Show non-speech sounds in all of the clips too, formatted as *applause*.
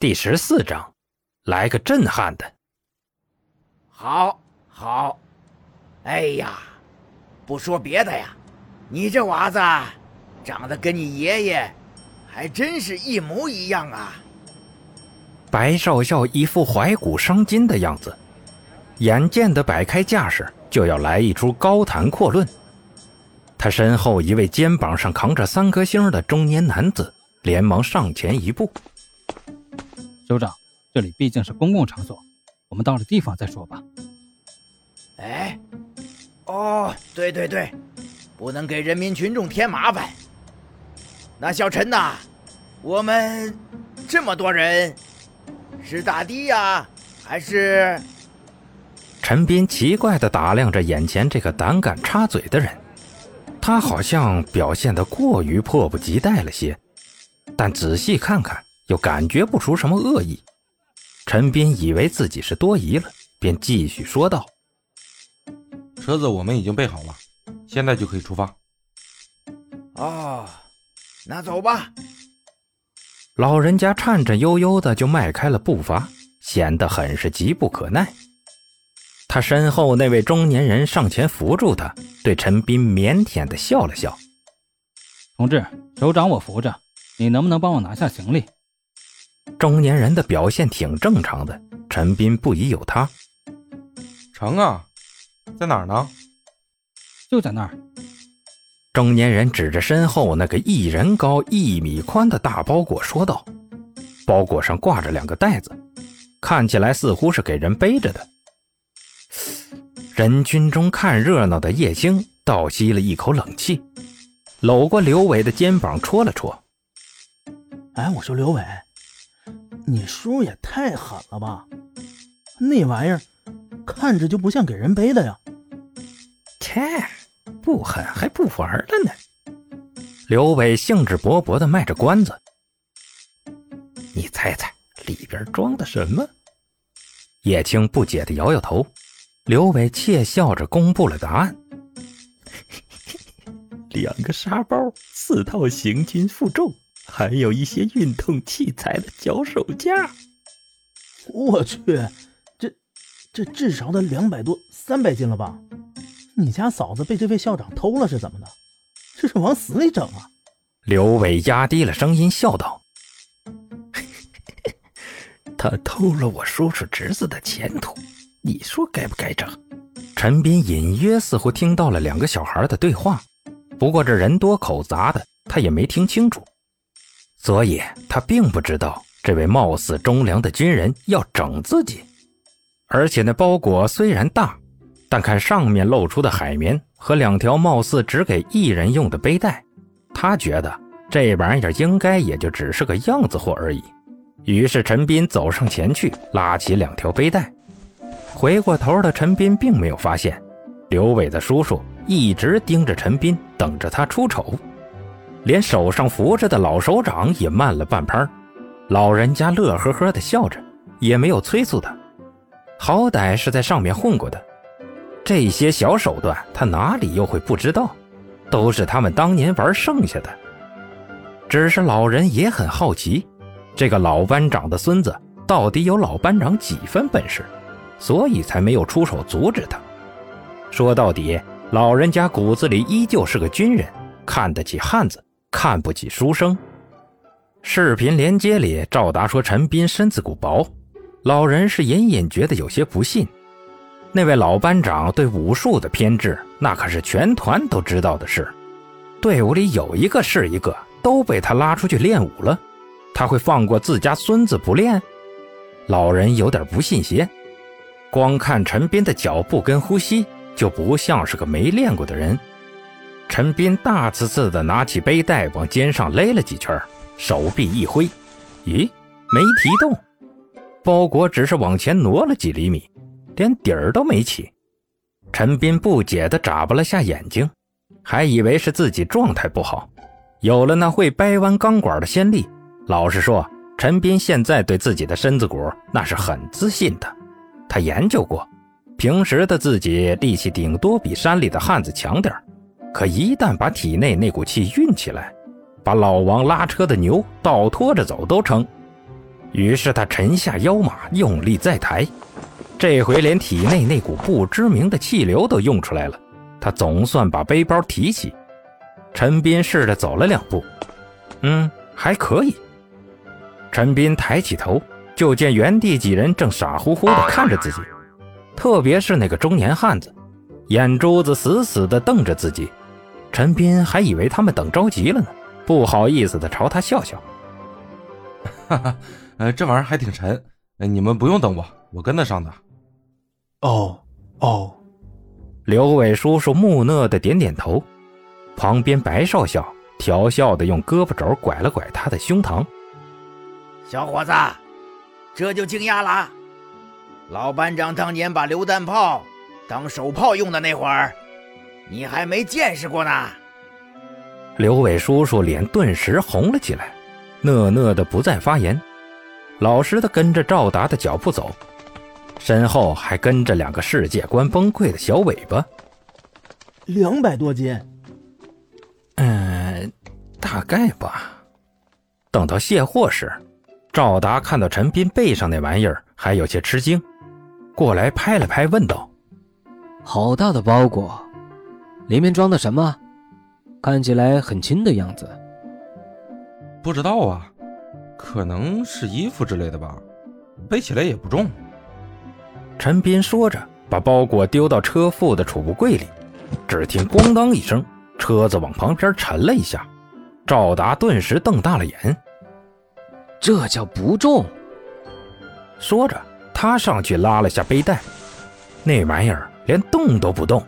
第十四章，来个震撼的。好，好。哎呀，不说别的呀，你这娃子长得跟你爷爷还真是一模一样啊！白少校一副怀古伤今的样子，眼见的摆开架势就要来一出高谈阔论。他身后一位肩膀上扛着三颗星的中年男子连忙上前一步。首长，这里毕竟是公共场所，我们到了地方再说吧。哎，哦，对对对，不能给人民群众添麻烦。那小陈呐，我们这么多人，是打的呀，还是？陈斌奇怪地打量着眼前这个胆敢插嘴的人，他好像表现得过于迫不及待了些，但仔细看看。又感觉不出什么恶意，陈斌以为自己是多疑了，便继续说道：“车子我们已经备好了，现在就可以出发。”哦，那走吧。老人家颤颤悠悠的就迈开了步伐，显得很是急不可耐。他身后那位中年人上前扶住他，对陈斌腼腆的笑了笑：“同志，首长我扶着，你能不能帮我拿下行李？”中年人的表现挺正常的，陈斌不疑有他。成啊，在哪儿呢？就在那儿。中年人指着身后那个一人高、一米宽的大包裹说道：“包裹上挂着两个袋子，看起来似乎是给人背着的。”人群中看热闹的叶青倒吸了一口冷气，搂过刘伟的肩膀戳了戳：“哎，我说刘伟。”你叔也太狠了吧！那玩意儿看着就不像给人背的呀。切，不狠还不玩了呢。刘伟兴致勃勃地卖着关子。你猜猜里边装的什么？叶青不解地摇摇头。刘伟窃笑着公布了答案：*laughs* 两个沙包，四套行军负重。还有一些运动器材的脚手架，我去，这这至少得两百多、三百斤了吧？你家嫂子被这位校长偷了是怎么的？这是往死里整啊！刘伟压低了声音笑道：“ *laughs* 他偷了我叔叔侄子的前途，你说该不该整？”陈斌隐约似乎听到了两个小孩的对话，不过这人多口杂的，他也没听清楚。所以他并不知道这位貌似忠良的军人要整自己，而且那包裹虽然大，但看上面露出的海绵和两条貌似只给一人用的背带，他觉得这玩意儿应该也就只是个样子货而已。于是陈斌走上前去，拉起两条背带。回过头的陈斌并没有发现，刘伟的叔叔一直盯着陈斌，等着他出丑。连手上扶着的老首长也慢了半拍老人家乐呵呵地笑着，也没有催促他。好歹是在上面混过的，这些小手段他哪里又会不知道？都是他们当年玩剩下的。只是老人也很好奇，这个老班长的孙子到底有老班长几分本事，所以才没有出手阻止他。说到底，老人家骨子里依旧是个军人，看得起汉子。看不起书生。视频连接里，赵达说陈斌身子骨薄，老人是隐隐觉得有些不信。那位老班长对武术的偏执，那可是全团都知道的事。队伍里有一个是一个，都被他拉出去练武了，他会放过自家孙子不练？老人有点不信邪。光看陈斌的脚步跟呼吸，就不像是个没练过的人。陈斌大呲呲地拿起背带往肩上勒了几圈，手臂一挥，咦，没提动，包裹只是往前挪了几厘米，连底儿都没起。陈斌不解地眨巴了下眼睛，还以为是自己状态不好，有了那会掰弯钢管的先例。老实说，陈斌现在对自己的身子骨那是很自信的。他研究过，平时的自己力气顶多比山里的汉子强点儿。可一旦把体内那股气运起来，把老王拉车的牛倒拖着走都成。于是他沉下腰马，用力再抬。这回连体内那股不知名的气流都用出来了，他总算把背包提起。陈斌试着走了两步，嗯，还可以。陈斌抬起头，就见原地几人正傻乎乎地看着自己，特别是那个中年汉子，眼珠子死死地瞪着自己。陈斌还以为他们等着急了呢，不好意思的朝他笑笑。哈哈，呃，这玩意儿还挺沉，你们不用等我，我跟得上的。哦哦，刘伟叔叔木讷的点点头，旁边白少校调笑的用胳膊肘拐了拐他的胸膛。小伙子，这就惊讶了。老班长当年把榴弹炮当手炮用的那会儿，你还没见识过呢。刘伟叔叔脸顿时红了起来，讷讷的不再发言，老实的跟着赵达的脚步走。身后还跟着两个世界观崩溃的小尾巴，两百多斤，嗯，大概吧。等到卸货时，赵达看到陈斌背上那玩意儿，还有些吃惊，过来拍了拍，问道：“好大的包裹，里面装的什么？看起来很轻的样子。”不知道啊，可能是衣服之类的吧，背起来也不重。陈斌说着，把包裹丢到车副的储物柜里。只听“咣当”一声，车子往旁边沉了一下。赵达顿时瞪大了眼：“这叫不重？”说着，他上去拉了下背带，那玩意儿连动都不动。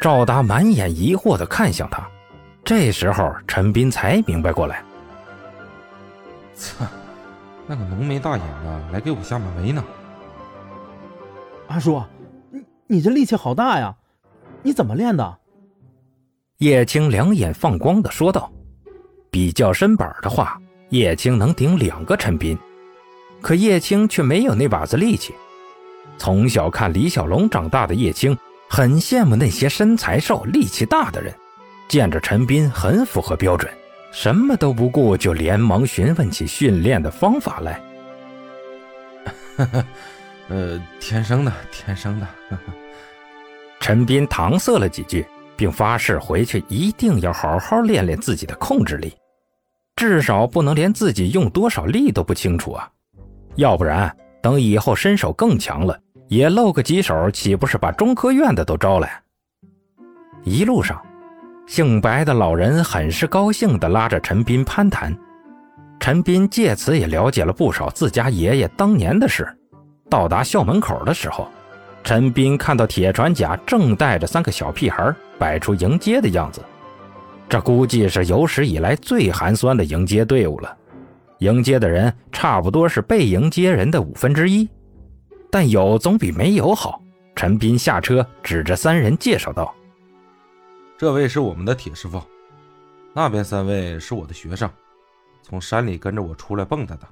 赵达满眼疑惑地看向他。这时候，陈斌才明白过来：“操，那个浓眉大眼的来给我下马威呢。”阿叔，你你这力气好大呀！你怎么练的？叶青两眼放光的说道：“比较身板的话，叶青能顶两个陈斌，可叶青却没有那把子力气。从小看李小龙长大的叶青，很羡慕那些身材瘦、力气大的人。见着陈斌很符合标准，什么都不顾，就连忙询问起训练的方法来。*laughs* ”呃，天生的，天生的。*laughs* 陈斌搪塞了几句，并发誓回去一定要好好练练自己的控制力，至少不能连自己用多少力都不清楚啊！要不然等以后身手更强了，也露个几手，岂不是把中科院的都招来？一路上，姓白的老人很是高兴地拉着陈斌攀谈，陈斌借此也了解了不少自家爷爷当年的事。到达校门口的时候，陈斌看到铁船甲正带着三个小屁孩摆出迎接的样子，这估计是有史以来最寒酸的迎接队伍了。迎接的人差不多是被迎接人的五分之一，但有总比没有好。陈斌下车，指着三人介绍道：“这位是我们的铁师傅，那边三位是我的学生，从山里跟着我出来蹦跶的。”